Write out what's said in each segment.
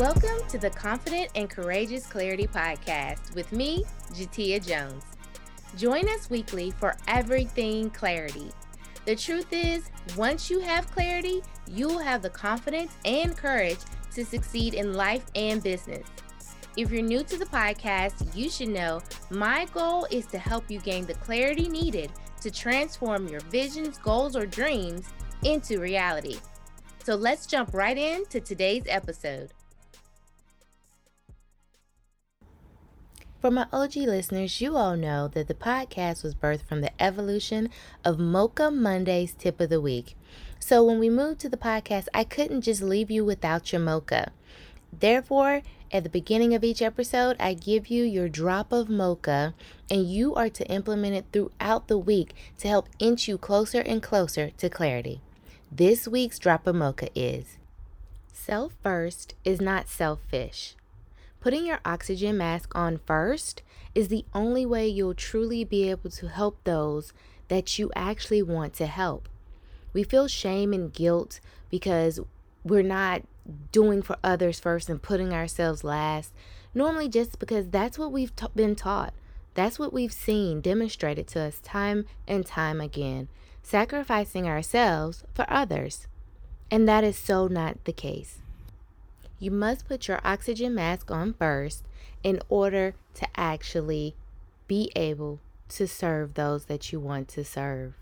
Welcome to the Confident and Courageous Clarity Podcast with me, Jatia Jones. Join us weekly for everything clarity. The truth is, once you have clarity, you'll have the confidence and courage to succeed in life and business. If you're new to the podcast, you should know my goal is to help you gain the clarity needed to transform your visions, goals, or dreams into reality. So let's jump right into today's episode. For my OG listeners, you all know that the podcast was birthed from the evolution of Mocha Monday's tip of the week. So when we moved to the podcast, I couldn't just leave you without your mocha. Therefore, at the beginning of each episode, I give you your drop of mocha, and you are to implement it throughout the week to help inch you closer and closer to clarity. This week's drop of mocha is Self first is not selfish. Putting your oxygen mask on first is the only way you'll truly be able to help those that you actually want to help. We feel shame and guilt because we're not doing for others first and putting ourselves last, normally just because that's what we've been taught. That's what we've seen demonstrated to us time and time again, sacrificing ourselves for others. And that is so not the case you must put your oxygen mask on first in order to actually be able to serve those that you want to serve.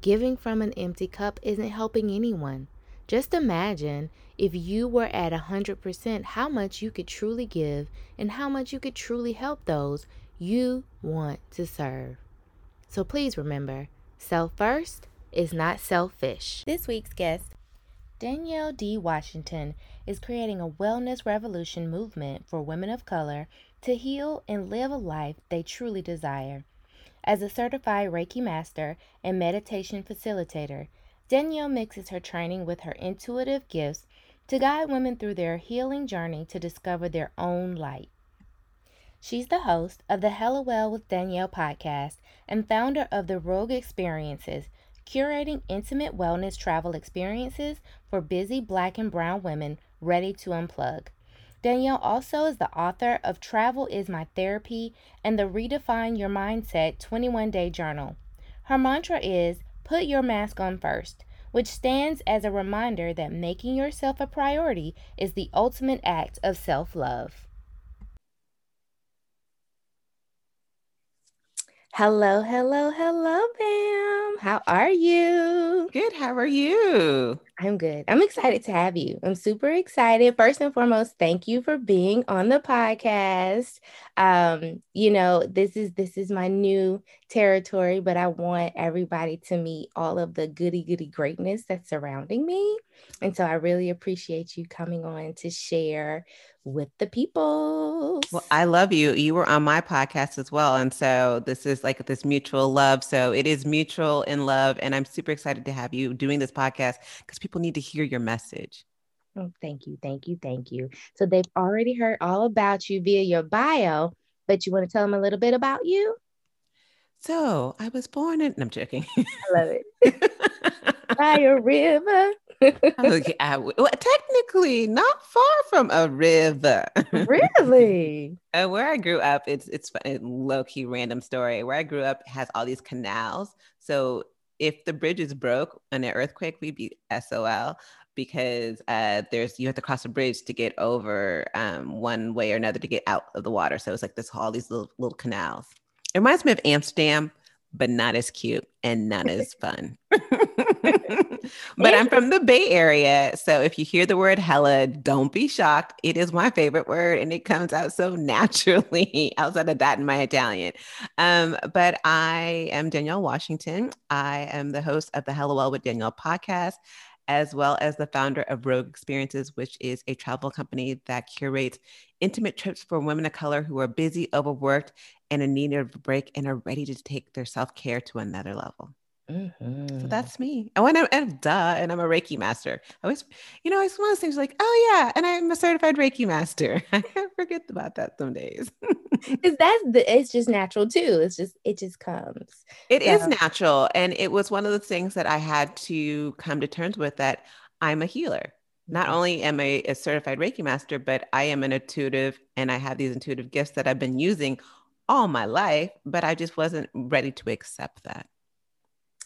Giving from an empty cup isn't helping anyone. Just imagine if you were at 100% how much you could truly give and how much you could truly help those you want to serve. So please remember self first is not selfish. This week's guest Danielle D. Washington is creating a wellness revolution movement for women of color to heal and live a life they truly desire. As a certified Reiki master and meditation facilitator, Danielle mixes her training with her intuitive gifts to guide women through their healing journey to discover their own light. She's the host of the Hella Well with Danielle podcast and founder of the Rogue Experiences, curating intimate wellness travel experiences for busy black and brown women ready to unplug. Danielle also is the author of Travel is My Therapy and the Redefine Your Mindset 21 Day Journal. Her mantra is Put Your Mask On First, which stands as a reminder that making yourself a priority is the ultimate act of self love. Hello, hello, hello, Bam. How are you? Good. How are you? I'm good. I'm excited to have you. I'm super excited. First and foremost, thank you for being on the podcast. Um, you know, this is this is my new territory, but I want everybody to meet all of the goody goody greatness that's surrounding me. And so I really appreciate you coming on to share with the people. Well, I love you. You were on my podcast as well. And so this is like this mutual love. So it is mutual in love. And I'm super excited to have you doing this podcast because people need to hear your message. Oh, thank you. Thank you. Thank you. So they've already heard all about you via your bio, but you want to tell them a little bit about you? So I was born in, I'm joking. I love it. By a river I, well, technically not far from a river. really? and where I grew up, it's it's a low key random story. Where I grew up has all these canals. So if the bridge is broke in an earthquake, we'd be SOL because uh, there's you have to cross a bridge to get over um, one way or another to get out of the water. So it's like this all these little little canals. It reminds me of Amsterdam, but not as cute and not as fun. but I'm from the Bay Area. So if you hear the word hella, don't be shocked. It is my favorite word and it comes out so naturally outside of that in my Italian. Um, but I am Danielle Washington. I am the host of the Hella Well with Danielle podcast as well as the founder of Rogue Experiences, which is a travel company that curates intimate trips for women of color who are busy, overworked, and in need of a break and are ready to take their self care to another level. Mm-hmm. So that's me. Oh, and I'm and duh, and I'm a Reiki master. I always, you know, it's one of those things like, oh yeah, and I'm a certified Reiki master. I forget about that some days. Is that's the it's just natural too. It's just it just comes. It so. is natural. And it was one of the things that I had to come to terms with that I'm a healer. not only am I a certified Reiki master, but I am an intuitive and I have these intuitive gifts that I've been using all my life, but I just wasn't ready to accept that.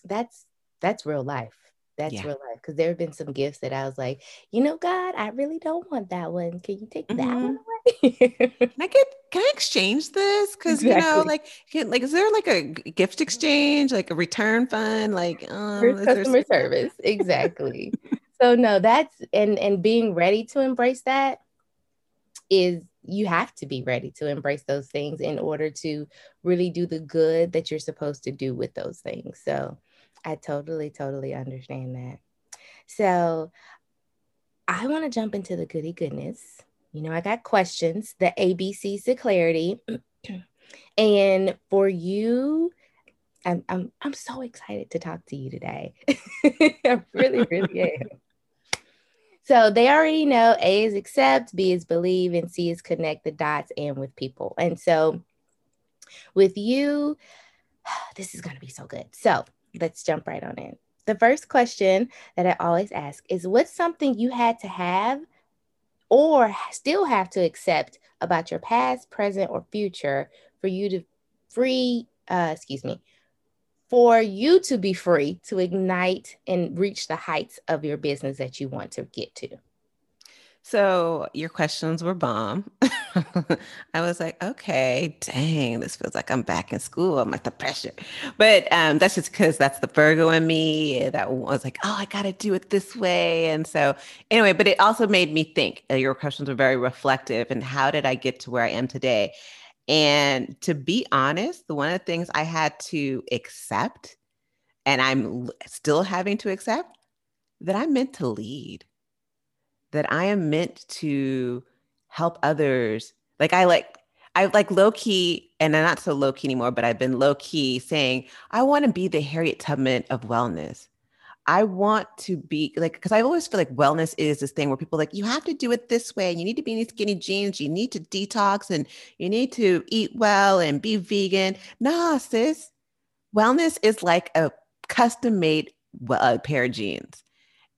That's that's real life. That's yeah. real life. Because there have been some gifts that I was like, you know, God, I really don't want that one. Can you take mm-hmm. that one away? can I get can I exchange this? Because exactly. you know, like can, like is there like a gift exchange, like a return fund? Like um customer service. Exactly. so no, that's and and being ready to embrace that is you have to be ready to embrace those things in order to really do the good that you're supposed to do with those things. So I totally, totally understand that. So I want to jump into the goody goodness. You know, I got questions, the ABCs to clarity. and for you, I'm, I'm, I'm so excited to talk to you today. I really, really am. So they already know A is accept, B is believe, and C is connect the dots and with people. And so with you, this is going to be so good. So let's jump right on in. The first question that I always ask is what's something you had to have or still have to accept about your past, present, or future for you to free, uh, excuse me, for you to be free to ignite and reach the heights of your business that you want to get to? So your questions were bomb. I was like, okay, dang, this feels like I'm back in school. I'm like the pressure, but um, that's just because that's the Virgo in me that was like, oh, I got to do it this way. And so anyway, but it also made me think. Uh, your questions were very reflective, and how did I get to where I am today? And to be honest, the one of the things I had to accept, and I'm still having to accept, that I'm meant to lead that I am meant to help others. Like I like I like low key, and I'm not so low key anymore, but I've been low key saying, I want to be the Harriet Tubman of wellness. I want to be like, because I always feel like wellness is this thing where people like, you have to do it this way. You need to be in these skinny jeans. You need to detox and you need to eat well and be vegan. Nah, sis. Wellness is like a custom made pair of jeans.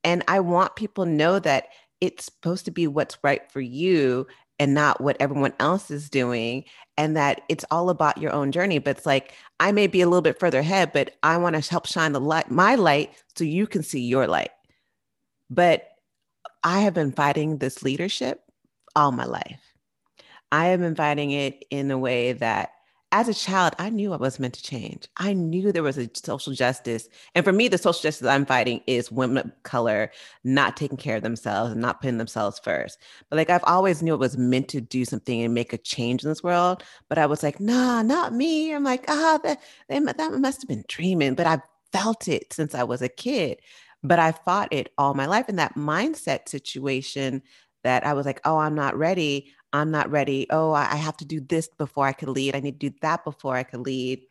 And I want people to know that it's supposed to be what's right for you and not what everyone else is doing and that it's all about your own journey but it's like i may be a little bit further ahead but i want to help shine the light my light so you can see your light. But i have been fighting this leadership all my life. I have been fighting it in a way that as a child, I knew I was meant to change. I knew there was a social justice. And for me, the social justice I'm fighting is women of color not taking care of themselves and not putting themselves first. But like I've always knew it was meant to do something and make a change in this world. But I was like, nah, not me. I'm like, ah, that, that must have been dreaming. But I felt it since I was a kid. But I fought it all my life. And that mindset situation that I was like, oh, I'm not ready. I'm not ready. Oh, I have to do this before I could lead. I need to do that before I could lead.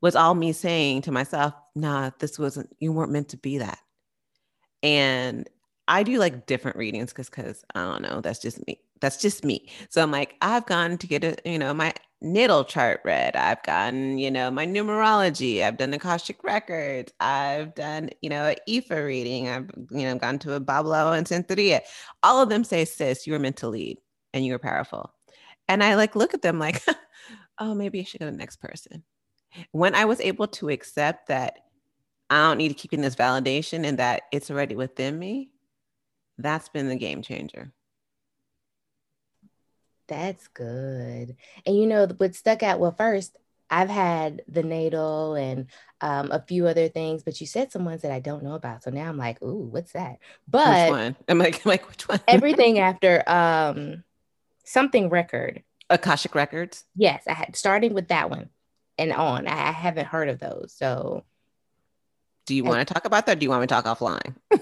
Was all me saying to myself, nah, this wasn't, you weren't meant to be that. And I do like different readings because, because I don't know, that's just me. That's just me. So I'm like, I've gone to get a, you know, my natal chart read. I've gotten, you know, my numerology. I've done the Akashic records. I've done, you know, an Ifa reading. I've, you know, gone to a Babalawo and Santeria. All of them say, sis, you were meant to lead and you were powerful. And I like look at them like, oh, maybe I should go to the next person. When I was able to accept that I don't need to keep in this validation and that it's already within me, that's been the game changer. That's good. And you know, what stuck out, well, first, I've had the natal and um, a few other things, but you said some ones that I don't know about. So now I'm like, ooh, what's that? But which one? I'm like, I'm like which one? everything after um, something record. Akashic Records? Yes, I had starting with that one and on. I, I haven't heard of those. So do you want to talk about that? do you want me to talk offline?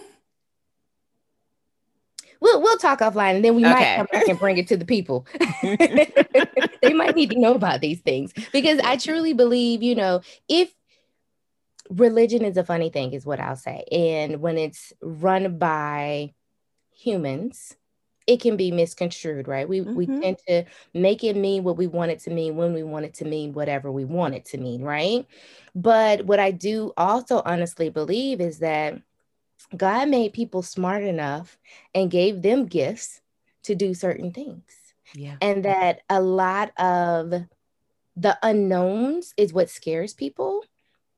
we'll we'll talk offline and then we okay. might come back and bring it to the people. they might need to know about these things because I truly believe, you know, if religion is a funny thing, is what I'll say. And when it's run by humans, it can be misconstrued, right? We mm-hmm. we tend to make it mean what we want it to mean when we want it to mean whatever we want it to mean, right? But what I do also honestly believe is that God made people smart enough and gave them gifts to do certain things. Yeah. And that a lot of the unknowns is what scares people.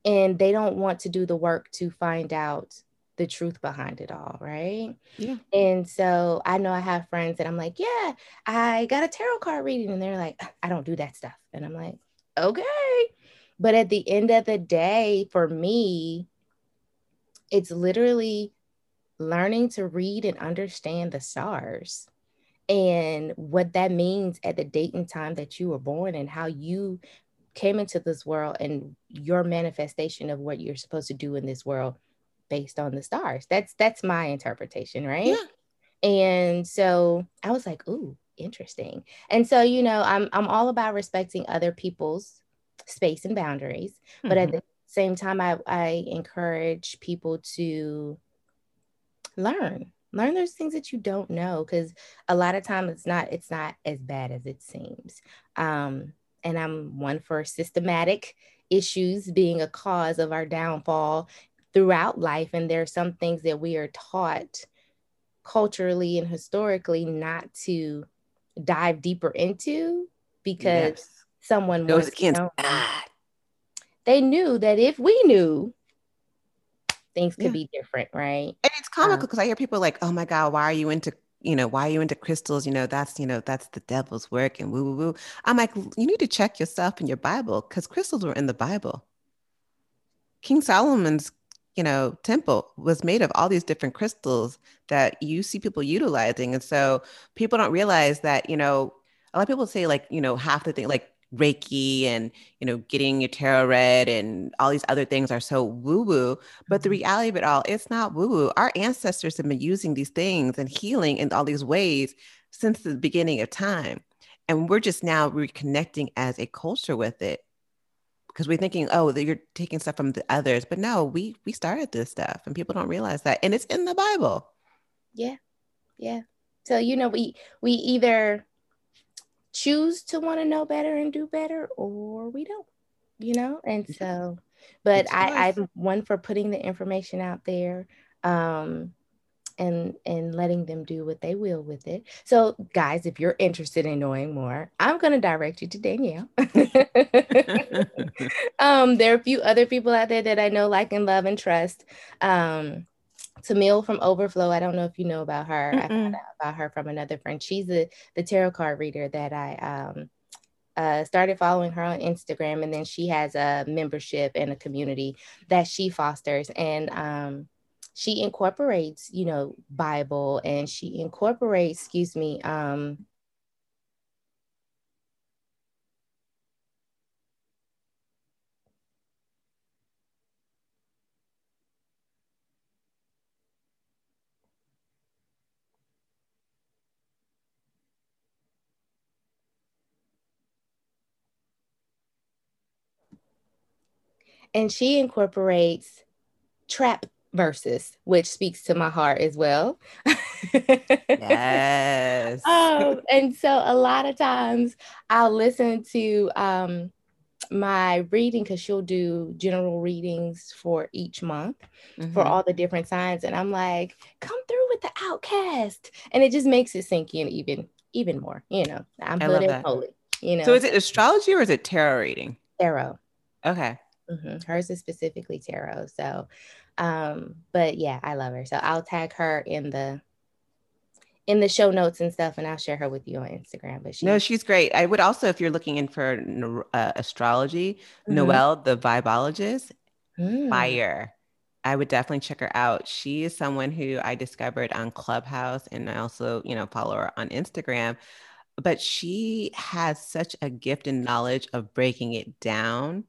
And they don't want to do the work to find out the truth behind it all, right? Yeah. And so I know I have friends that I'm like, yeah, I got a tarot card reading. And they're like, I don't do that stuff. And I'm like, okay. But at the end of the day, for me, it's literally learning to read and understand the stars and what that means at the date and time that you were born and how you came into this world and your manifestation of what you're supposed to do in this world based on the stars. That's that's my interpretation, right? Yeah. And so I was like, ooh, interesting. And so, you know, I'm I'm all about respecting other people's space and boundaries, mm-hmm. but at mm-hmm. the same time, I, I encourage people to learn learn those things that you don't know because a lot of times it's not it's not as bad as it seems. Um, and i'm one for systematic issues being a cause of our downfall throughout life. And there are some things that we are taught culturally and historically not to dive deeper into because yes. someone goes against they knew that if we knew, things could yeah. be different, right? And it's comical because um, I hear people like, "Oh my God, why are you into you know, why are you into crystals? You know, that's, you know, that's the devil's work and woo woo woo. I'm like, you need to check yourself in your Bible because crystals were in the Bible. King Solomon's, you know, temple was made of all these different crystals that you see people utilizing. And so people don't realize that, you know, a lot of people say like, you know, half the thing, like Reiki and you know getting your tarot read and all these other things are so woo woo. But the mm-hmm. reality of it all, it's not woo woo. Our ancestors have been using these things and healing in all these ways since the beginning of time, and we're just now reconnecting as a culture with it because we're thinking, oh, that you're taking stuff from the others, but no, we we started this stuff, and people don't realize that, and it's in the Bible. Yeah, yeah. So you know, we we either choose to want to know better and do better or we don't you know? And so but I, i'm one for putting the information out there um and and letting them do what they will with it. So guys if you're interested in knowing more i'm going to direct you to danielle. Um there are a few other people out there that i know like and love and trust. Um Tamil from Overflow. I don't know if you know about her. Mm-mm. I found out about her from another friend. She's the the tarot card reader that I um, uh, started following her on Instagram, and then she has a membership and a community that she fosters, and um, she incorporates, you know, Bible, and she incorporates, excuse me, um, and she incorporates trap verses, which speaks to my heart as well. yes. Um, and so a lot of times I'll listen to um, my reading because she'll do general readings for each month mm-hmm. for all the different signs. And I'm like, come through with the outcast. And it just makes it sink in even even more, you know. I'm and holy, you know. So is it astrology or is it tarot reading? Tarot. Okay. Mm-hmm. Hers is specifically tarot. So, um, but yeah, I love her. So I'll tag her in the in the show notes and stuff, and I'll share her with you on Instagram. But she, no, she's great. I would also, if you're looking in for uh, astrology, mm-hmm. Noelle, the vibologist, mm. fire. I would definitely check her out. She is someone who I discovered on Clubhouse, and I also, you know, follow her on Instagram. But she has such a gift and knowledge of breaking it down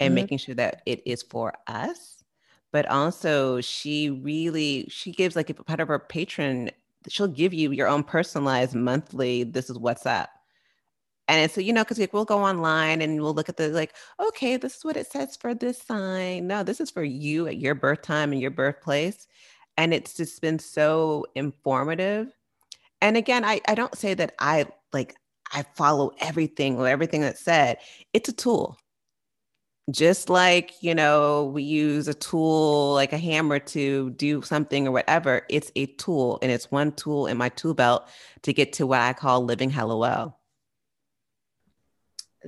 and mm-hmm. making sure that it is for us but also she really she gives like if a part of her Patreon she'll give you your own personalized monthly this is what's up. And so you know because we'll go online and we'll look at the like okay this is what it says for this sign. No this is for you at your birth time and your birthplace. And it's just been so informative. And again i, I don't say that i like i follow everything or everything that's said. It's a tool just like you know we use a tool like a hammer to do something or whatever it's a tool and it's one tool in my tool belt to get to what i call living hella well.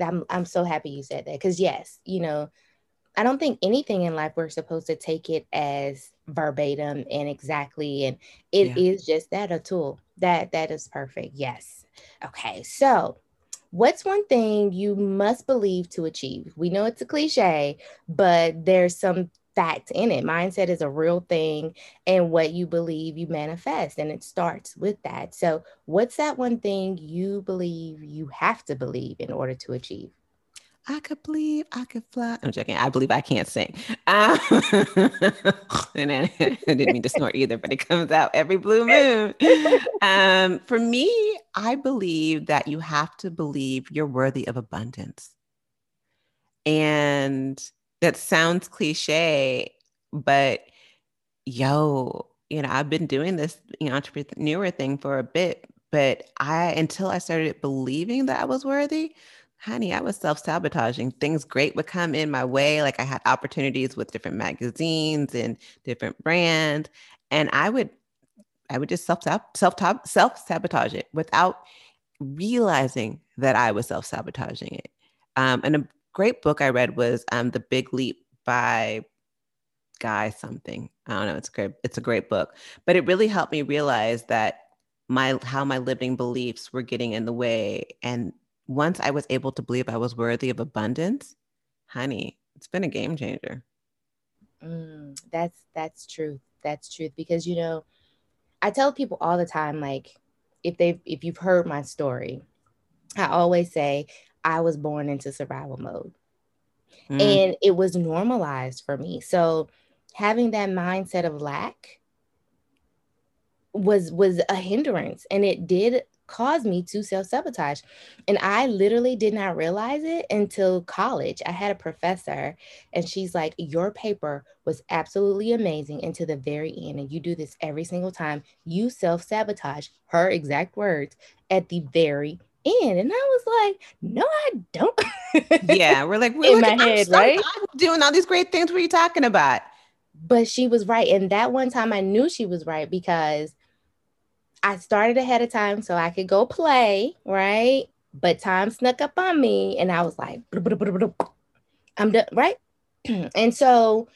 I'm, I'm so happy you said that because yes you know i don't think anything in life we're supposed to take it as verbatim and exactly and it yeah. is just that a tool. That that is perfect yes. Okay so what's one thing you must believe to achieve? We know it's a cliche, but there's some fact in it. Mindset is a real thing, and what you believe, you manifest, and it starts with that. So, what's that one thing you believe you have to believe in order to achieve? I could believe I could fly. I'm joking. I believe I can't sing. Um, and I, I, didn't mean to snort either, but it comes out every blue moon. Um, for me, I believe that you have to believe you're worthy of abundance. And that sounds cliche, but yo, you know, I've been doing this you know, entrepreneur thing for a bit, but I until I started believing that I was worthy, honey, I was self sabotaging. Things great would come in my way. Like I had opportunities with different magazines and different brands, and I would, I would just self self self sabotage it without realizing that I was self sabotaging it. Um, and a great book I read was um, The Big Leap by Guy something. I don't know. It's great. It's a great book, but it really helped me realize that my how my limiting beliefs were getting in the way and once I was able to believe I was worthy of abundance, honey, it's been a game changer. Mm, that's that's truth. That's truth because you know, I tell people all the time, like if they if you've heard my story, I always say I was born into survival mode, mm. and it was normalized for me. So having that mindset of lack was was a hindrance and it did caused me to self sabotage. And I literally did not realize it until college. I had a professor, and she's like, Your paper was absolutely amazing until the very end. And you do this every single time. You self sabotage, her exact words, at the very end. And I was like, No, I don't. yeah, we're like, we're in my head, right? I'm doing all these great things. What are you talking about? But she was right. And that one time I knew she was right because I started ahead of time so I could go play, right? But time snuck up on me and I was like, I'm done, right? and so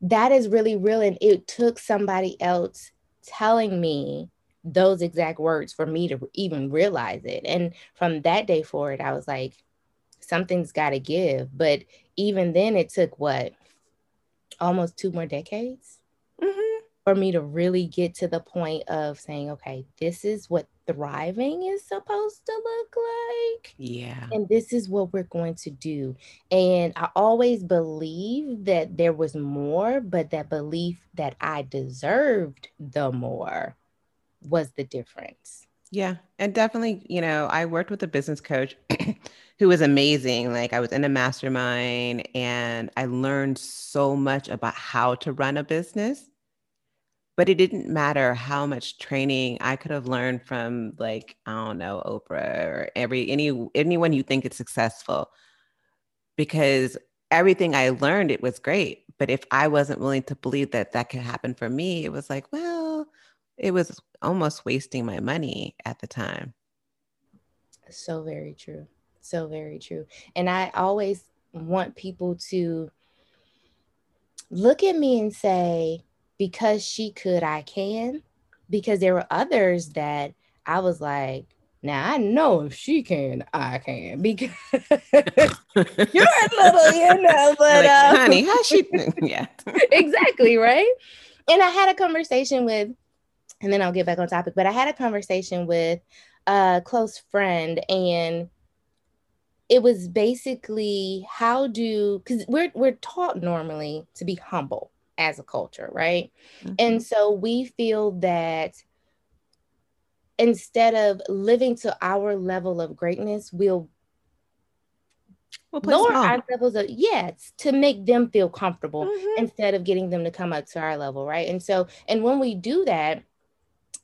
that is really real. And it took somebody else telling me those exact words for me to even realize it. And from that day forward, I was like, something's got to give. But even then, it took what? Almost two more decades mm-hmm. For me to really get to the point of saying, okay, this is what thriving is supposed to look like. Yeah. And this is what we're going to do. And I always believed that there was more, but that belief that I deserved the more was the difference. Yeah. And definitely, you know, I worked with a business coach who was amazing. Like I was in a mastermind and I learned so much about how to run a business but it didn't matter how much training I could have learned from like I don't know Oprah or every any anyone you think is successful. Because everything I learned it was great but if I wasn't willing to believe that that could happen for me it was like well it was almost wasting my money at the time. So very true. So very true. And I always want people to look at me and say because she could, I can. Because there were others that I was like, now I know if she can, I can. Because you're a little, you know, but like, uh, honey, how she? yeah, exactly right. And I had a conversation with, and then I'll get back on topic. But I had a conversation with a close friend, and it was basically how do because we're we're taught normally to be humble as a culture, right? Mm-hmm. And so we feel that instead of living to our level of greatness, we'll we'll lower our levels of yes to make them feel comfortable mm-hmm. instead of getting them to come up to our level, right? And so, and when we do that,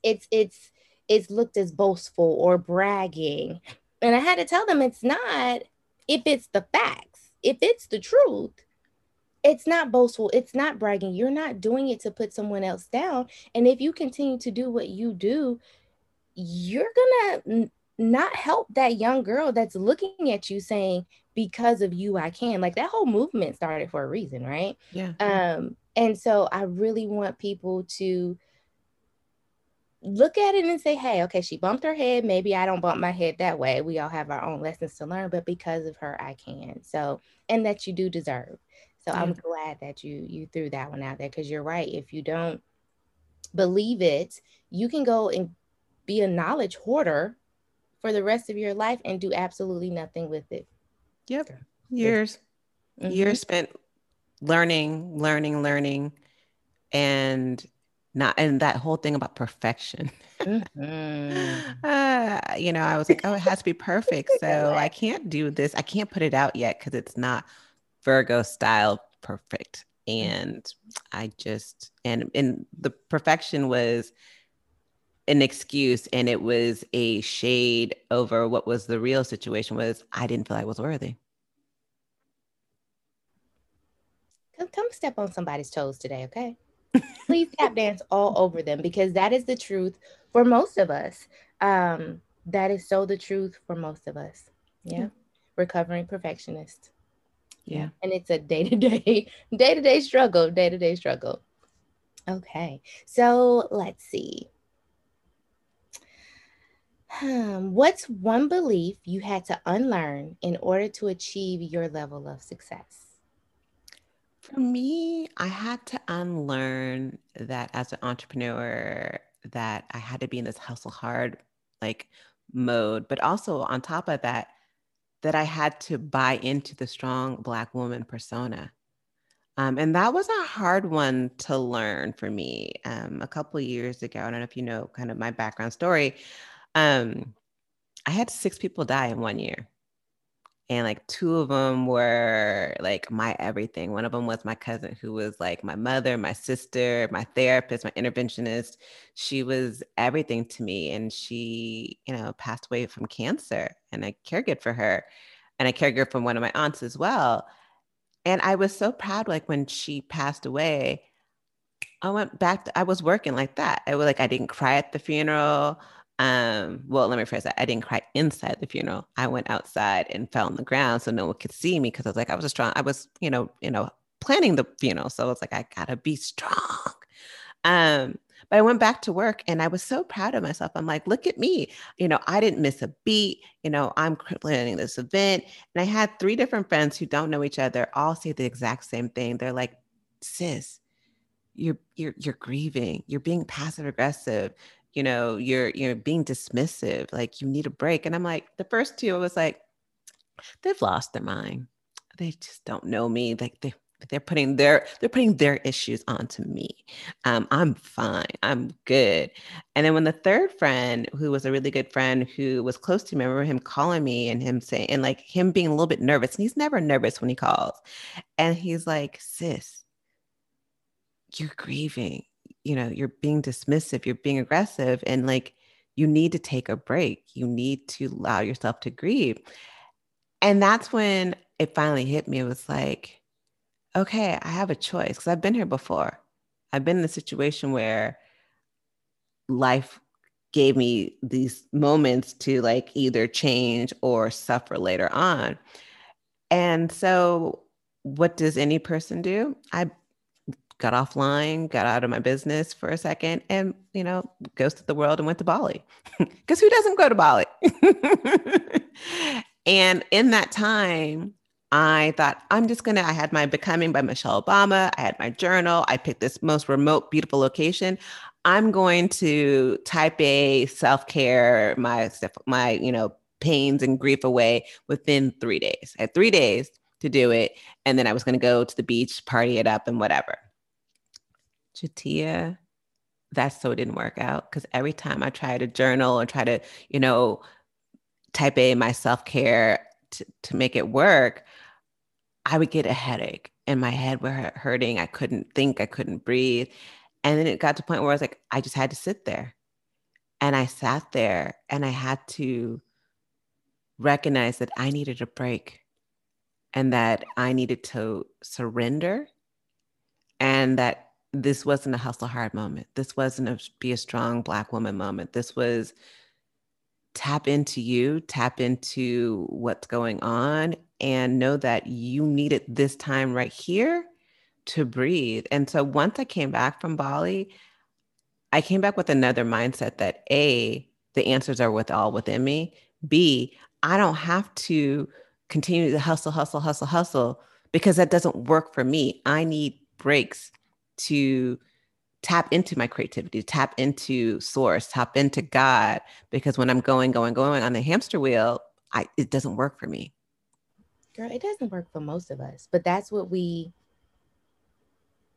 it's it's it's looked as boastful or bragging. And I had to tell them it's not if it's the facts. If it's the truth, it's not boastful it's not bragging you're not doing it to put someone else down and if you continue to do what you do you're gonna n- not help that young girl that's looking at you saying because of you i can like that whole movement started for a reason right yeah um and so i really want people to look at it and say, hey, okay, she bumped her head. Maybe I don't bump my head that way. We all have our own lessons to learn, but because of her, I can. So, and that you do deserve. So yeah. I'm glad that you you threw that one out there because you're right. If you don't believe it, you can go and be a knowledge hoarder for the rest of your life and do absolutely nothing with it. Yep. Years. Mm-hmm. Years spent learning, learning, learning, and not and that whole thing about perfection mm-hmm. uh, you know i was like oh it has to be perfect so i can't do this i can't put it out yet because it's not virgo style perfect and i just and and the perfection was an excuse and it was a shade over what was the real situation was i didn't feel i was worthy come, come step on somebody's toes today okay please tap dance all over them because that is the truth for most of us. Um, that is so the truth for most of us. Yeah. yeah. Recovering perfectionist. Yeah. And it's a day to day, day to day struggle, day to day struggle. Okay. So let's see. Hmm, what's one belief you had to unlearn in order to achieve your level of success? For me, I had to unlearn that as an entrepreneur that I had to be in this hustle hard like mode, but also on top of that that I had to buy into the strong black woman persona. Um, and that was a hard one to learn for me. Um, a couple years ago, I don't know if you know kind of my background story. Um, I had six people die in one year and like two of them were like my everything. One of them was my cousin, who was like my mother, my sister, my therapist, my interventionist. She was everything to me, and she, you know, passed away from cancer, and I caregived for her, and I caregived for one of my aunts as well. And I was so proud, like when she passed away. I went back to, I was working like that. I was like, I didn't cry at the funeral um well let me phrase that. I didn't cry inside the funeral. I went outside and fell on the ground so no one could see me because i was like i was a strong i was you know you know planning the funeral. So I was like i gotta be strong. Um but i went back to work and i was so proud of myself. I'm like look at me. You know i didn't miss a beat. You know i'm planning this event. And i had three different friends who don't know each other all say the exact same thing. They're like sis you're you're you're grieving. You're being passive aggressive you know, you're you're being dismissive, like you need a break. And I'm like, the first two, I was like, they've lost their mind. They just don't know me. Like they they're putting their they're putting their issues onto me. Um, I'm fine. I'm good. And then when the third friend, who was a really good friend, who was close to me, I remember him calling me and him saying, and like him being a little bit nervous. And he's never nervous when he calls. And he's like, sis, you're grieving you know you're being dismissive you're being aggressive and like you need to take a break. You need to allow yourself to grieve. And that's when it finally hit me. It was like okay i have a choice because i've been here before. I've been in a situation where life gave me these moments to like either change or suffer later on. And so what does any person do? I got offline, got out of my business for a second, and you know, ghosted the world and went to Bali. Because who doesn't go to Bali? and in that time, I thought I'm just gonna. I had my Becoming by Michelle Obama. I had my journal. I picked this most remote, beautiful location. I'm going to type a self care, my my you know pains and grief away within three days. I had three days to do it, and then I was going to go to the beach, party it up, and whatever. Jatia, that so didn't work out because every time I try to journal or try to, you know, type A my self care to, to make it work, I would get a headache and my head were hurting. I couldn't think, I couldn't breathe. And then it got to the point where I was like, I just had to sit there. And I sat there and I had to recognize that I needed a break and that I needed to surrender and that this wasn't a hustle hard moment. This wasn't a be a strong black woman moment. This was tap into you, tap into what's going on, and know that you need it this time right here to breathe. And so once I came back from Bali, I came back with another mindset that A, the answers are with all within me. B, I don't have to continue to hustle, hustle, hustle, hustle because that doesn't work for me. I need breaks to tap into my creativity, tap into source, tap into God. Because when I'm going, going, going on the hamster wheel, I it doesn't work for me. Girl, it doesn't work for most of us, but that's what we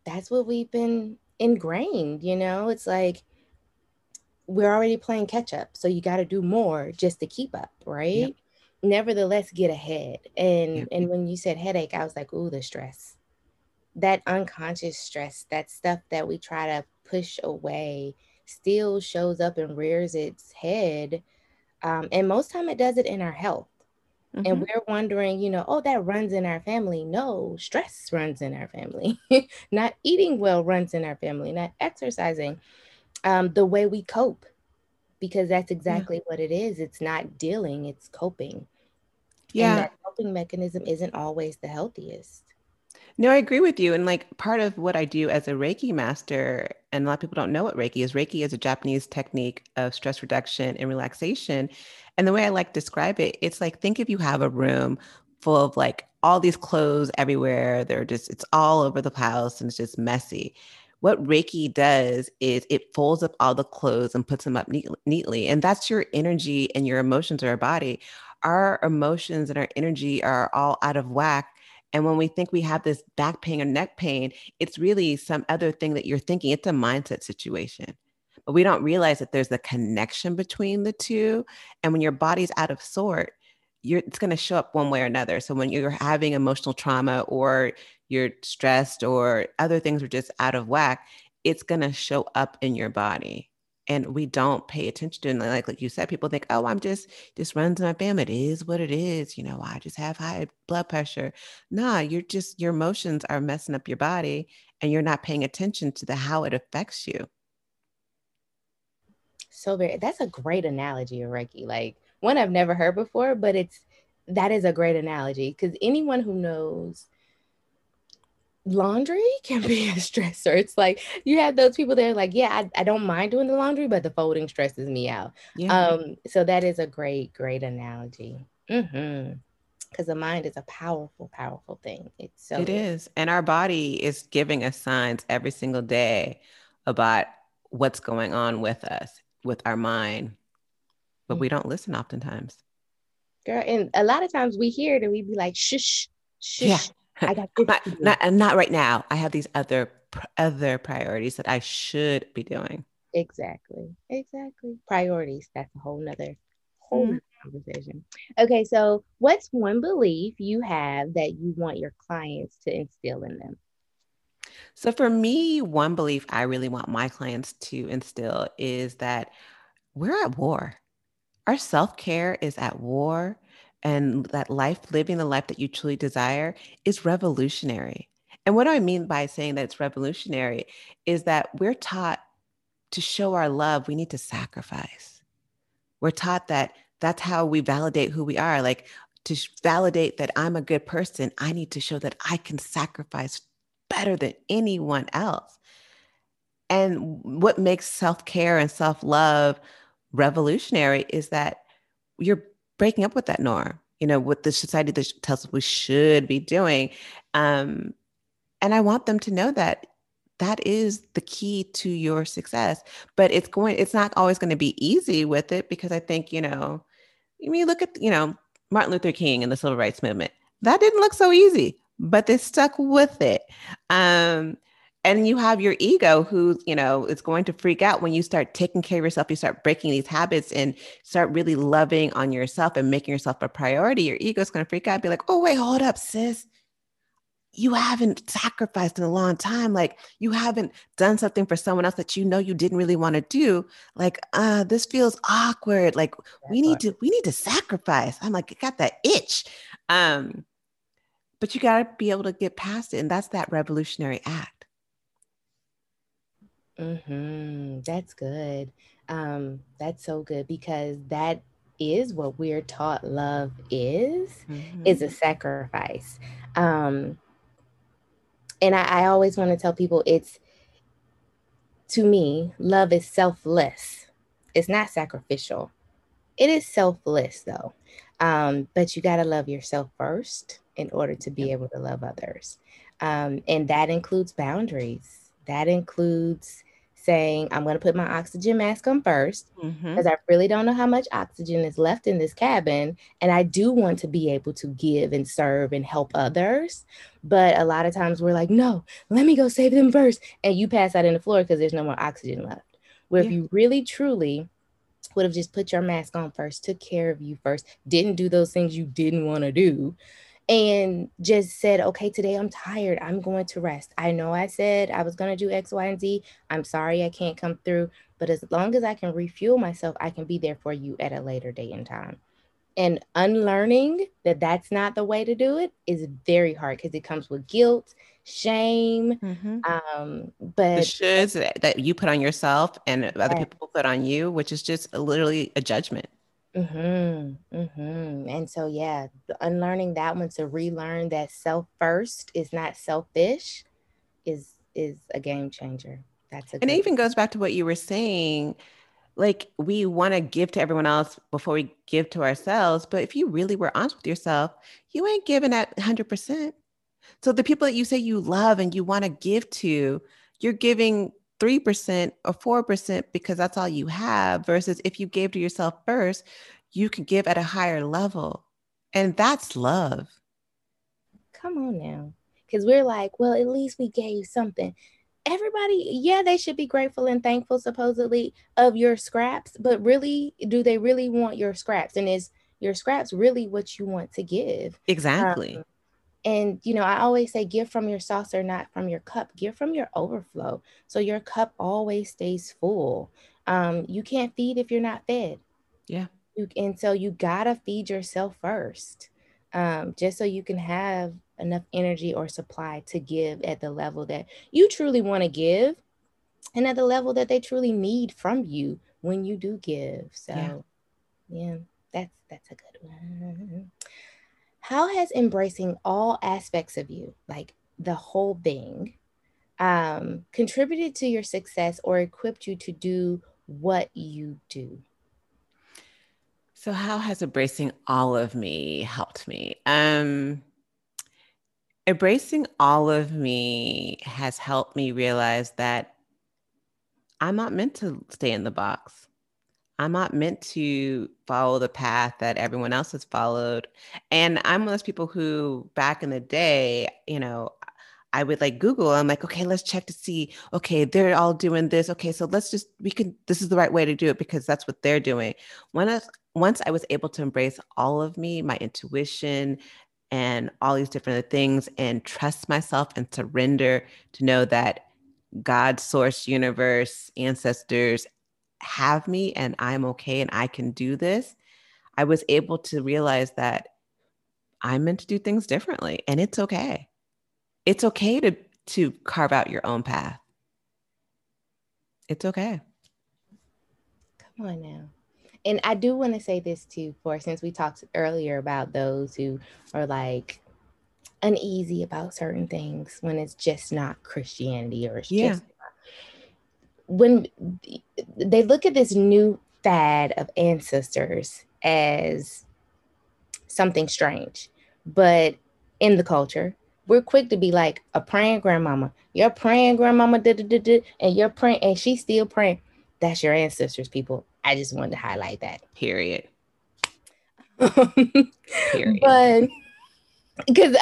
that's what we've been ingrained, you know? It's like we're already playing catch up, so you got to do more just to keep up, right? Yep. Nevertheless, get ahead. And yep. and when you said headache, I was like, "Ooh, the stress." That unconscious stress, that stuff that we try to push away, still shows up and rears its head. Um, and most time it does it in our health. Mm-hmm. And we're wondering, you know, oh, that runs in our family. No, stress runs in our family. not eating well runs in our family, not exercising. Um, the way we cope, because that's exactly yeah. what it is. It's not dealing, it's coping. Yeah. And that coping mechanism isn't always the healthiest. No, I agree with you. And like part of what I do as a Reiki master, and a lot of people don't know what Reiki is. Reiki is a Japanese technique of stress reduction and relaxation. And the way I like describe it, it's like think if you have a room full of like all these clothes everywhere. They're just, it's all over the house and it's just messy. What Reiki does is it folds up all the clothes and puts them up neat, neatly. And that's your energy and your emotions or our body. Our emotions and our energy are all out of whack and when we think we have this back pain or neck pain, it's really some other thing that you're thinking. It's a mindset situation. But we don't realize that there's a connection between the two. And when your body's out of sort, you're, it's going to show up one way or another. So when you're having emotional trauma or you're stressed or other things are just out of whack, it's going to show up in your body and we don't pay attention to. And like like you said, people think, oh, I'm just this runs in my family. It is what it is. You know, I just have high blood pressure. Nah, you're just your emotions are messing up your body, and you're not paying attention to the how it affects you. So very. That's a great analogy, Reiki. Like one I've never heard before, but it's that is a great analogy because anyone who knows laundry can be a stressor. It's like you have those people that are like, yeah, I, I don't mind doing the laundry, but the folding stresses me out. Yeah. Um, so that is a great, great analogy. Mm-hmm because the mind is a powerful, powerful thing. It's so it is, and our body is giving us signs every single day about what's going on with us, with our mind, but mm-hmm. we don't listen oftentimes. Girl, and a lot of times we hear it and we be like, "Shush, shush." Yeah. I got not, not, not right now. I have these other other priorities that I should be doing. Exactly. Exactly. Priorities. That's a whole nother whole mm. conversation. Okay, so what's one belief you have that you want your clients to instill in them? So for me, one belief I really want my clients to instill is that we're at war. Our self-care is at war and that life, living the life that you truly desire, is revolutionary. And what do I mean by saying that it's revolutionary is that we're taught to show our love, we need to sacrifice. We're taught that that's how we validate who we are. Like to validate that I'm a good person, I need to show that I can sacrifice better than anyone else. And what makes self care and self love revolutionary is that you're breaking up with that norm, you know, what the society that tells us we should be doing. Um, and I want them to know that that is the key to your success. But it's going, it's not always going to be easy with it because I think, you know, I mean, look at, you know, Martin Luther King and the civil rights movement. That didn't look so easy, but they stuck with it. Um, and you have your ego who you know is going to freak out when you start taking care of yourself you start breaking these habits and start really loving on yourself and making yourself a priority your ego is going to freak out and be like oh wait hold up sis. You haven't sacrificed in a long time. Like you haven't done something for someone else that you know you didn't really want to do. Like uh this feels awkward. Like That's we need to we need to sacrifice. I'm like I got that itch. Um but you got to be able to get past it and that's that revolutionary act Mm-hmm. That's good. Um, that's so good because that is what we're taught love is, mm-hmm. is a sacrifice. Um, and I, I always want to tell people it's to me, love is selfless. It's not sacrificial. It is selfless though. Um, but you got to love yourself first in order to be able to love others. Um, and that includes boundaries. That includes saying, I'm going to put my oxygen mask on first because mm-hmm. I really don't know how much oxygen is left in this cabin. And I do want to be able to give and serve and help others. But a lot of times we're like, no, let me go save them first. And you pass out in the floor because there's no more oxygen left. Where yeah. if you really, truly would have just put your mask on first, took care of you first, didn't do those things you didn't want to do, and just said, okay, today I'm tired. I'm going to rest. I know I said I was going to do X, Y, and Z. I'm sorry I can't come through, but as long as I can refuel myself, I can be there for you at a later date and time. And unlearning that that's not the way to do it is very hard because it comes with guilt, shame. Mm-hmm. Um, but the shoulds that you put on yourself and other people put on you, which is just literally a judgment. Mm-hmm, mm-hmm. And so, yeah, unlearning that one to relearn that self first is not selfish is is a game changer. That's a and it even goes back to what you were saying. Like we want to give to everyone else before we give to ourselves, but if you really were honest with yourself, you ain't giving at hundred percent. So the people that you say you love and you want to give to, you're giving 3% or 4% because that's all you have versus if you gave to yourself first you can give at a higher level. And that's love. Come on now. Because we're like well at least we gave something. Everybody yeah they should be grateful and thankful supposedly of your scraps but really do they really want your scraps? And is your scraps really what you want to give? Exactly. Um, and, you know, I always say give from your saucer, not from your cup. Give from your overflow. So your cup always stays full. Um, you can't feed if you're not fed. Yeah. You, and so you got to feed yourself first, um, just so you can have enough energy or supply to give at the level that you truly want to give and at the level that they truly need from you when you do give. So, yeah, yeah that's that's a good one. How has embracing all aspects of you, like the whole being, um, contributed to your success or equipped you to do what you do? So, how has embracing all of me helped me? Um, embracing all of me has helped me realize that I'm not meant to stay in the box. I'm not meant to follow the path that everyone else has followed. And I'm one of those people who, back in the day, you know, I would like Google. I'm like, okay, let's check to see. Okay, they're all doing this. Okay, so let's just we can. This is the right way to do it because that's what they're doing. When I, once I was able to embrace all of me, my intuition, and all these different things, and trust myself and surrender to know that God, source, universe, ancestors, have me and I'm okay and I can do this, I was able to realize that I'm meant to do things differently and it's okay. It's okay to to carve out your own path. It's okay. Come on now. And I do want to say this too, for since we talked earlier about those who are like uneasy about certain things when it's just not Christianity or it's yeah. just when they look at this new fad of ancestors as something strange, but in the culture, we're quick to be like a praying grandmama. You're praying grandmama, da, da, da, da, and you're praying, and she's still praying. That's your ancestors, people. I just wanted to highlight that. Period. Period. But because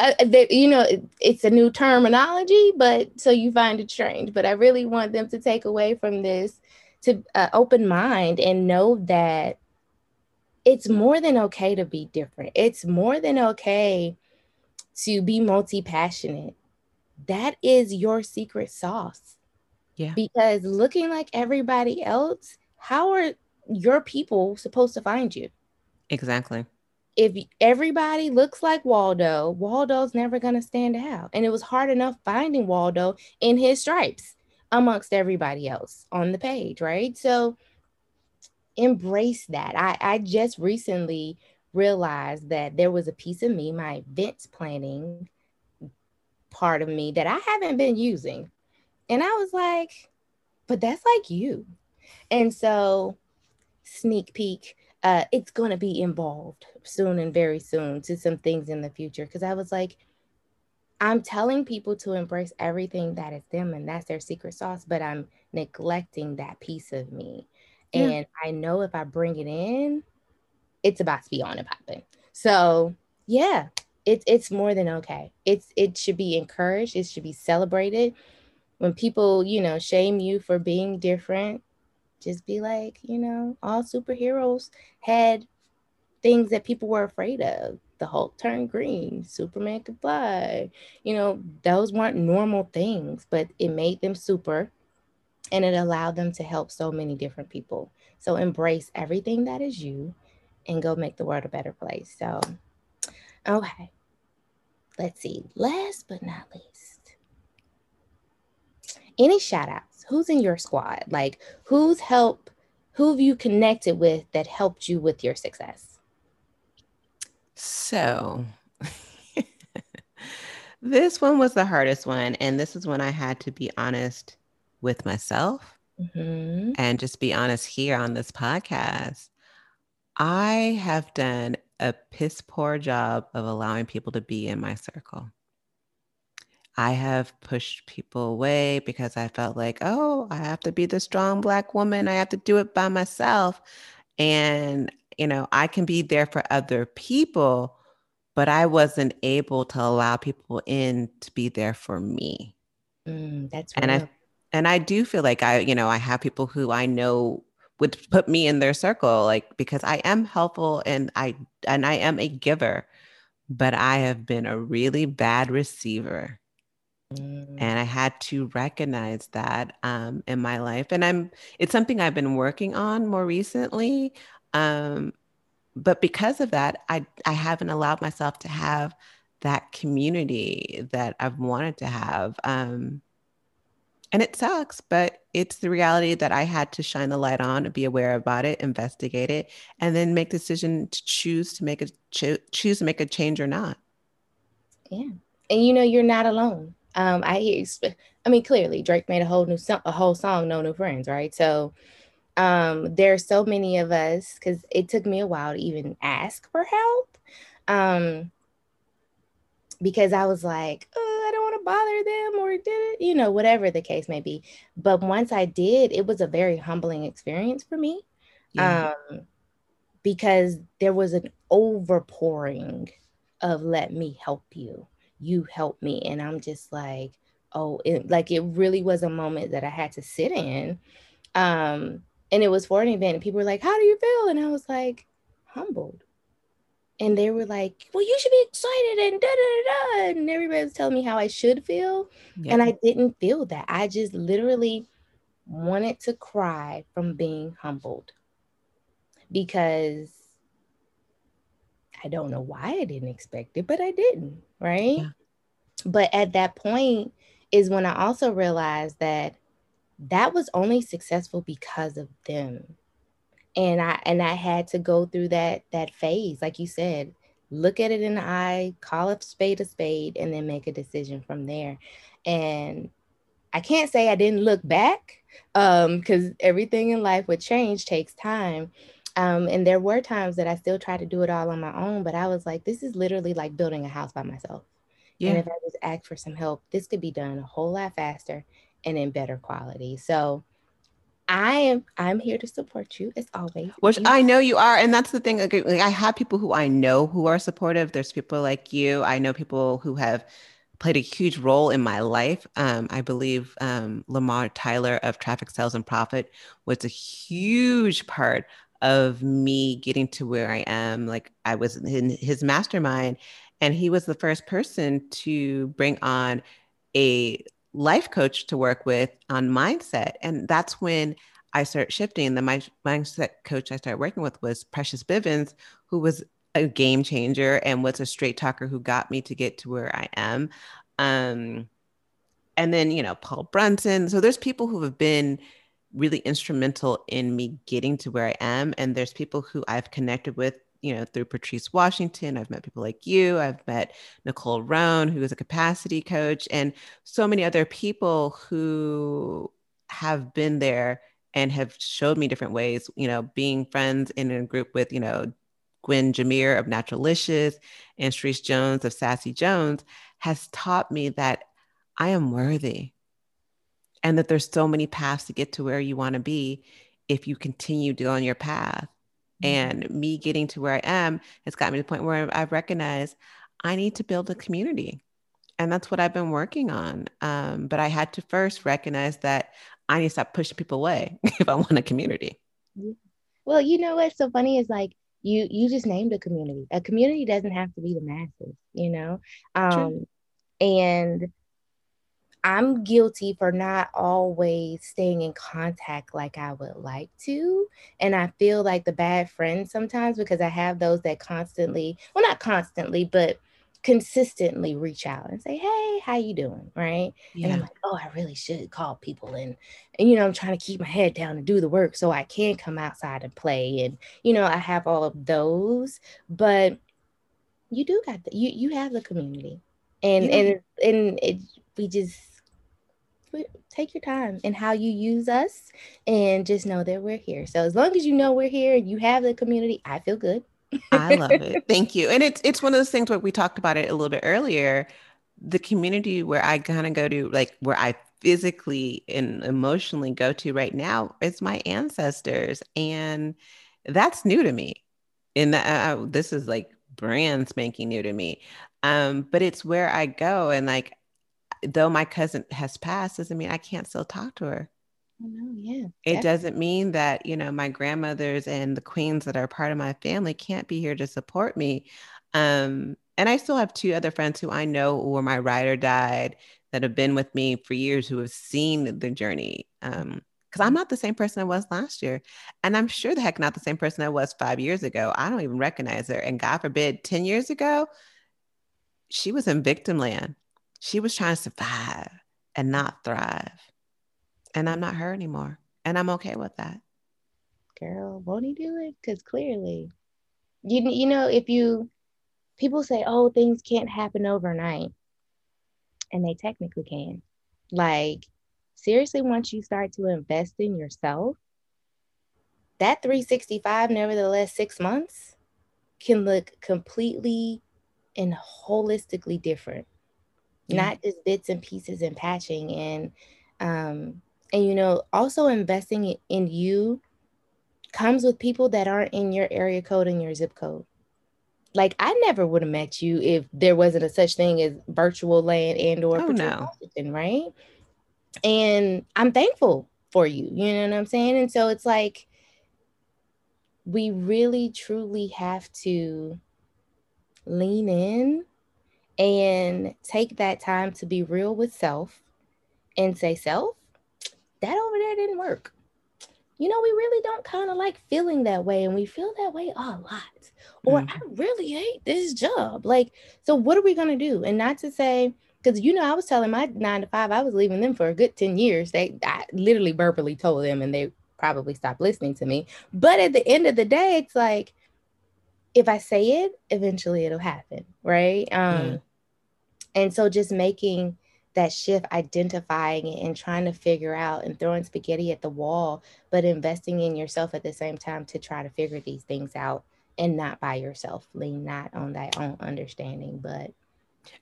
you know it's a new terminology but so you find it strange. But i really want them to take away from this to uh, open mind and know that it's more than okay to be different. It's more than okay to be multi-passionate. That is your secret sauce. Yeah. Because looking like everybody else how are your people supposed to find you? Exactly if everybody looks like Waldo, Waldo's never going to stand out. And it was hard enough finding Waldo in his stripes. amongst everybody else on the page, right? So embrace that. I, I just recently realized that there was a piece of me, my events planning part of me that I haven't been using. And I was like, but that's like you. And so, sneak peek, uh, it's going to be involved soon and very soon to some things in the future. Because I was like, I'm telling people to embrace everything that is them and that's their secret sauce, but I'm neglecting that piece of me. Yeah. And I know if I bring it in, it's about to be on and popping. So yeah, it's it's more than okay. It's it should be encouraged, it should be celebrated. When people, you know, shame you for being different, just be like, you know, all superheroes had things that people were afraid of the Hulk turned green, Superman could fly. You know, those weren't normal things, but it made them super and it allowed them to help so many different people. So embrace everything that is you and go make the world a better place. So, okay. Let's see. Last but not least, any shout outs? Who's in your squad? Like, who's help? Who have you connected with that helped you with your success? So this one was the hardest one. And this is when I had to be honest with myself mm-hmm. and just be honest here on this podcast. I have done a piss poor job of allowing people to be in my circle. I have pushed people away because I felt like, oh, I have to be the strong Black woman. I have to do it by myself. And you know, I can be there for other people, but I wasn't able to allow people in to be there for me. Mm, that's and I and I do feel like I, you know, I have people who I know would put me in their circle, like because I am helpful and I and I am a giver, but I have been a really bad receiver. Mm. And I had to recognize that um, in my life. And I'm, it's something I've been working on more recently. Um, but because of that, I, I haven't allowed myself to have that community that I've wanted to have. Um, and it sucks, but it's the reality that I had to shine the light on, be aware about it, investigate it, and then make decision to choose to make a cho- choose to make a change or not. Yeah, and you know you're not alone. Um, I hear. I mean, clearly Drake made a whole new a whole song, "No New Friends," right? So um, there are so many of us because it took me a while to even ask for help. Um, because I was like, oh, I don't want to bother them or did it, you know, whatever the case may be. But once I did, it was a very humbling experience for me. Yeah. Um, because there was an overpouring of let me help you. You help me. And I'm just like, oh, it, like it really was a moment that I had to sit in. Um, and it was for an event and people were like how do you feel and i was like humbled and they were like well you should be excited and da da da and everybody was telling me how i should feel yeah. and i didn't feel that i just literally wanted to cry from being humbled because i don't know why i didn't expect it but i didn't right? Yeah. but at that point is when i also realized that that was only successful because of them. And i and i had to go through that that phase. Like you said look at it in the eye call a spade a spade and then make a decision from there. And i can't say i didn't look back um because everything in life with change takes time um and there were times that i still tried to do it all on my own but i was like this is literally like building a house by myself yeah. and if i just ask for some help this could be done a whole lot faster and in better quality. So I am I'm here to support you as always. Which I know you are, and that's the thing. Like, I have people who I know who are supportive. There's people like you. I know people who have played a huge role in my life. Um, I believe um, Lamar Tyler of Traffic Sales and Profit was a huge part of me getting to where I am. Like I was in his mastermind, and he was the first person to bring on a life coach to work with on mindset. And that's when I started shifting. The mindset coach I started working with was Precious Bivens, who was a game changer and was a straight talker who got me to get to where I am. Um, and then you know Paul Brunson. So there's people who have been really instrumental in me getting to where I am, and there's people who I've connected with. You know, through Patrice Washington, I've met people like you. I've met Nicole Roan, who is a capacity coach, and so many other people who have been there and have showed me different ways. You know, being friends in a group with you know Gwen Jimmere of Naturalicious and Sharice Jones of Sassy Jones has taught me that I am worthy and that there's so many paths to get to where you want to be if you continue to go on your path. Mm-hmm. And me getting to where I am has got me to the point where I've recognized I need to build a community. And that's what I've been working on. Um, but I had to first recognize that I need to stop pushing people away if I want a community. Well, you know what's so funny is like you you just named a community. A community doesn't have to be the masses, you know. Um, True. and I'm guilty for not always staying in contact like I would like to. And I feel like the bad friend sometimes because I have those that constantly, well, not constantly, but consistently reach out and say, Hey, how you doing? Right. Yeah. And I'm like, oh, I really should call people and and you know, I'm trying to keep my head down and do the work so I can come outside and play. And you know, I have all of those, but you do got the, you you have the community. And yeah. and and it we just take your time and how you use us and just know that we're here. So as long as you know we're here and you have the community, I feel good. I love it. Thank you. And it's it's one of those things where we talked about it a little bit earlier. The community where I kind of go to, like where I physically and emotionally go to right now, is my ancestors, and that's new to me. And uh, this is like brand spanking new to me. Um, but it's where I go, and like though my cousin has passed doesn't mean I can't still talk to her. Oh, no, yeah. It definitely. doesn't mean that, you know, my grandmothers and the queens that are part of my family can't be here to support me. Um, and I still have two other friends who I know where my rider died that have been with me for years who have seen the journey. Um, because I'm not the same person I was last year. And I'm sure the heck not the same person I was five years ago. I don't even recognize her. And God forbid, 10 years ago, she was in victim land. She was trying to survive and not thrive. And I'm not her anymore. And I'm okay with that. Girl, won't he do it? Because clearly, you, you know, if you, people say, oh, things can't happen overnight. And they technically can. Like, seriously, once you start to invest in yourself, that 365, nevertheless, six months can look completely and holistically different yeah. not just bits and pieces and patching and um and you know also investing in you comes with people that aren't in your area code and your zip code like i never would have met you if there wasn't a such thing as virtual land and or oh, no. right and i'm thankful for you you know what i'm saying and so it's like we really truly have to lean in and take that time to be real with self and say, Self, that over there didn't work. You know, we really don't kind of like feeling that way, and we feel that way a lot. Or mm-hmm. I really hate this job. Like, so what are we gonna do? And not to say, because you know, I was telling my nine to five, I was leaving them for a good 10 years. They I literally verbally told them, and they probably stopped listening to me. But at the end of the day, it's like if I say it, eventually it'll happen, right? Um, mm. And so just making that shift, identifying it and trying to figure out and throwing spaghetti at the wall, but investing in yourself at the same time to try to figure these things out and not by yourself, lean not on that own understanding, but.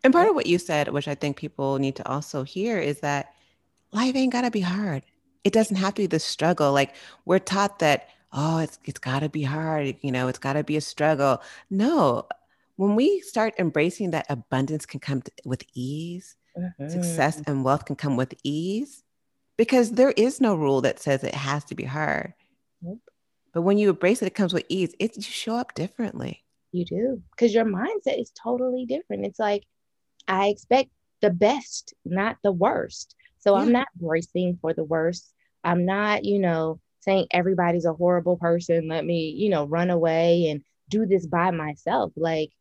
And part of what you said, which I think people need to also hear, is that life ain't gotta be hard. It doesn't have to be the struggle. Like we're taught that oh, it's it's got to be hard, you know, it's got to be a struggle. No, when we start embracing that abundance can come with ease, mm-hmm. success and wealth can come with ease, because there is no rule that says it has to be hard. Nope. But when you embrace it, it comes with ease. It you show up differently. You do, because your mindset is totally different. It's like I expect the best, not the worst. So yeah. I'm not bracing for the worst. I'm not, you know, saying everybody's a horrible person. Let me, you know, run away and do this by myself. Like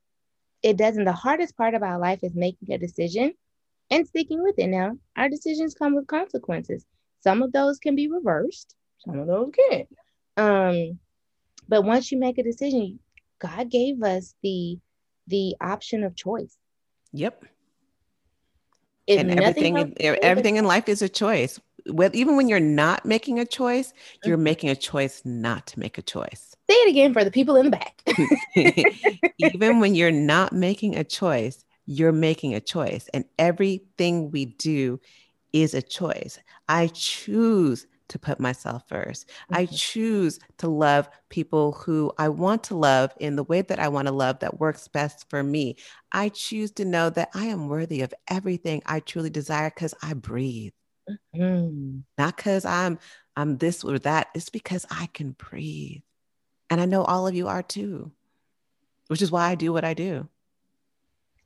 it doesn't, the hardest part about life is making a decision and sticking with it. Now, our decisions come with consequences. Some of those can be reversed, some of those can't. Um, but once you make a decision, God gave us the the option of choice. Yep. If and everything, in, everything in life is a choice. With, even when you're not making a choice, you're mm-hmm. making a choice not to make a choice. Say it again for the people in the back. even when you're not making a choice, you're making a choice. And everything we do is a choice. I choose to put myself 1st mm-hmm. I choose to love people who I want to love in the way that I want to love that works best for me. I choose to know that I am worthy of everything I truly desire because I breathe. Mm-hmm. Not because I'm I'm this or that. It's because I can breathe. And I know all of you are too, which is why I do what I do.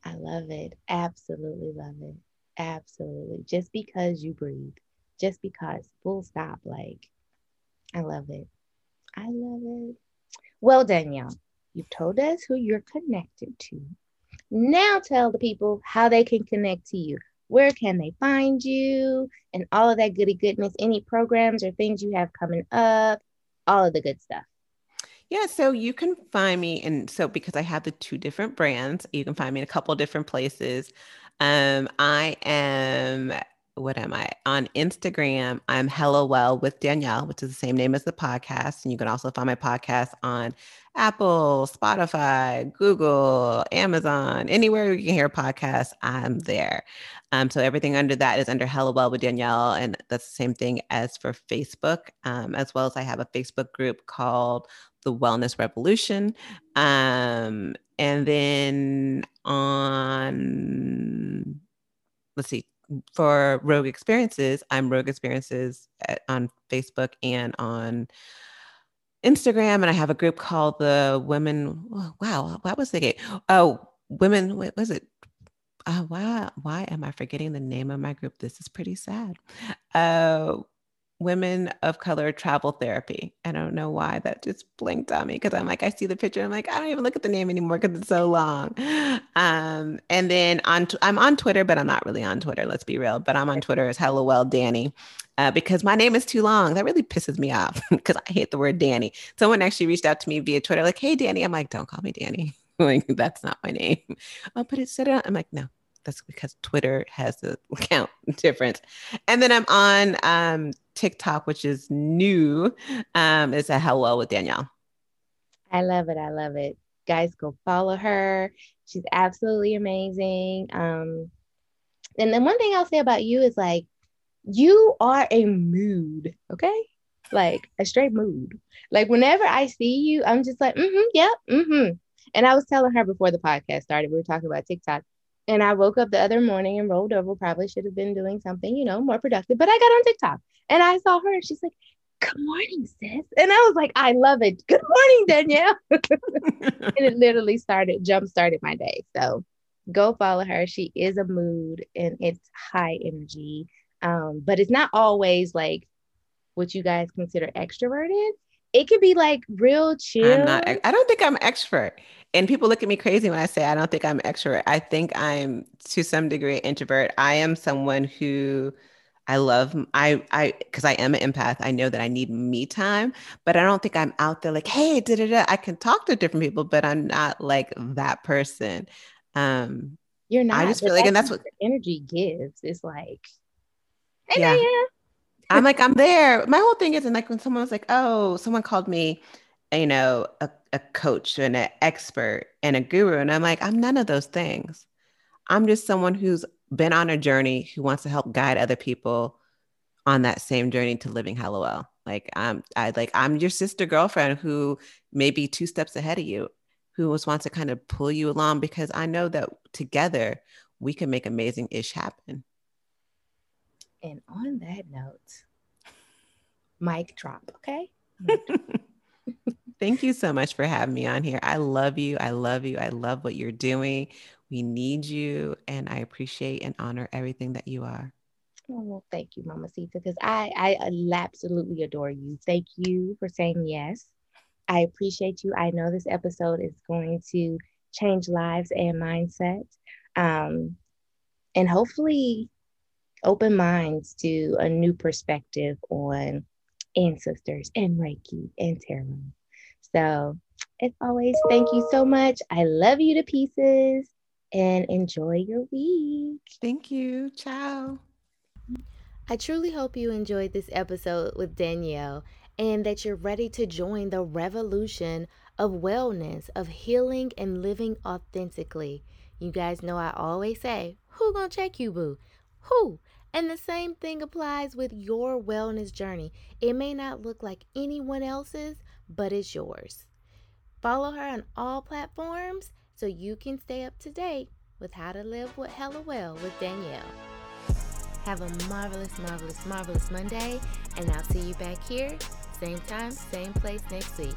I love it. Absolutely love it. Absolutely. Just because you breathe just because, full stop. Like, I love it. I love it. Well, Danielle, you've told us who you're connected to. Now tell the people how they can connect to you. Where can they find you and all of that goody goodness? Any programs or things you have coming up? All of the good stuff. Yeah, so you can find me, and so because I have the two different brands, you can find me in a couple different places. Um, I am what am I on Instagram? I'm Hella Well with Danielle, which is the same name as the podcast. And you can also find my podcast on Apple, Spotify, Google, Amazon, anywhere you can hear podcasts, I'm there. Um, so everything under that is under Hella Well with Danielle. And that's the same thing as for Facebook, um, as well as I have a Facebook group called The Wellness Revolution. Um, and then on, let's see, for Rogue Experiences, I'm Rogue Experiences at, on Facebook and on Instagram, and I have a group called the Women. Wow, what was the gate? Oh, Women. What was it? Uh, why? Why am I forgetting the name of my group? This is pretty sad. Uh, women of color travel therapy. I don't know why that just blinked on me because I'm like, I see the picture. I'm like, I don't even look at the name anymore because it's so long. Um, and then on, t- I'm on Twitter, but I'm not really on Twitter. Let's be real. But I'm on Twitter as Hella Well Danny. Uh, because my name is too long. That really pisses me off because I hate the word Danny. Someone actually reached out to me via Twitter, like, "Hey, Danny." I'm like, "Don't call me Danny. like, that's not my name." Oh, but it said it. I'm like, "No, that's because Twitter has the count difference. And then I'm on um, TikTok, which is new. Um, it's a Hella with Danielle. I love it. I love it. Guys, go follow her. She's absolutely amazing. Um, and then one thing I'll say about you is like, you are a mood, okay? Like a straight mood. Like whenever I see you, I'm just like, mm-hmm, yep, yeah, mm-hmm. And I was telling her before the podcast started, we were talking about TikTok. And I woke up the other morning and rolled over, probably should have been doing something, you know, more productive. But I got on TikTok and I saw her and she's like, Good morning, sis. And I was like, I love it. Good morning, Danielle. and it literally started, jump started my day. So go follow her. She is a mood and it's high energy. Um, but it's not always like what you guys consider extroverted. It could be like real chill. I'm not, I don't think I'm extrovert and people look at me crazy when I say I don't think I'm extrovert. I think I'm to some degree introvert. I am someone who I love I I because I am an empath. I know that I need me time, but I don't think I'm out there like, hey, da da da. I can talk to different people, but I'm not like that person. Um You're not. I just feel like, and that's what energy gives. It's like, hey, yeah. I'm like, I'm there. My whole thing is, and like when someone was like, oh, someone called me you know, a, a coach and an expert and a guru. And I'm like, I'm none of those things. I'm just someone who's been on a journey who wants to help guide other people on that same journey to living hella well. Like I'm I like I'm your sister girlfriend who may be two steps ahead of you, who just wants to kind of pull you along because I know that together we can make amazing ish happen. And on that note, mic drop, okay? Thank you so much for having me on here. I love you. I love you. I love what you're doing. We need you, and I appreciate and honor everything that you are. Oh, well, thank you, Mama Sita, because I, I absolutely adore you. Thank you for saying yes. I appreciate you. I know this episode is going to change lives and mindset. Um, and hopefully open minds to a new perspective on ancestors and Reiki and tarot. So, as always, thank you so much. I love you to pieces and enjoy your week. Thank you. Ciao. I truly hope you enjoyed this episode with Danielle and that you're ready to join the revolution of wellness, of healing and living authentically. You guys know I always say, who gonna check you, boo? Who? And the same thing applies with your wellness journey. It may not look like anyone else's, but it's yours. Follow her on all platforms so you can stay up to date with how to live with hella well with Danielle. Have a marvelous, marvelous, marvelous Monday, and I'll see you back here, same time, same place next week.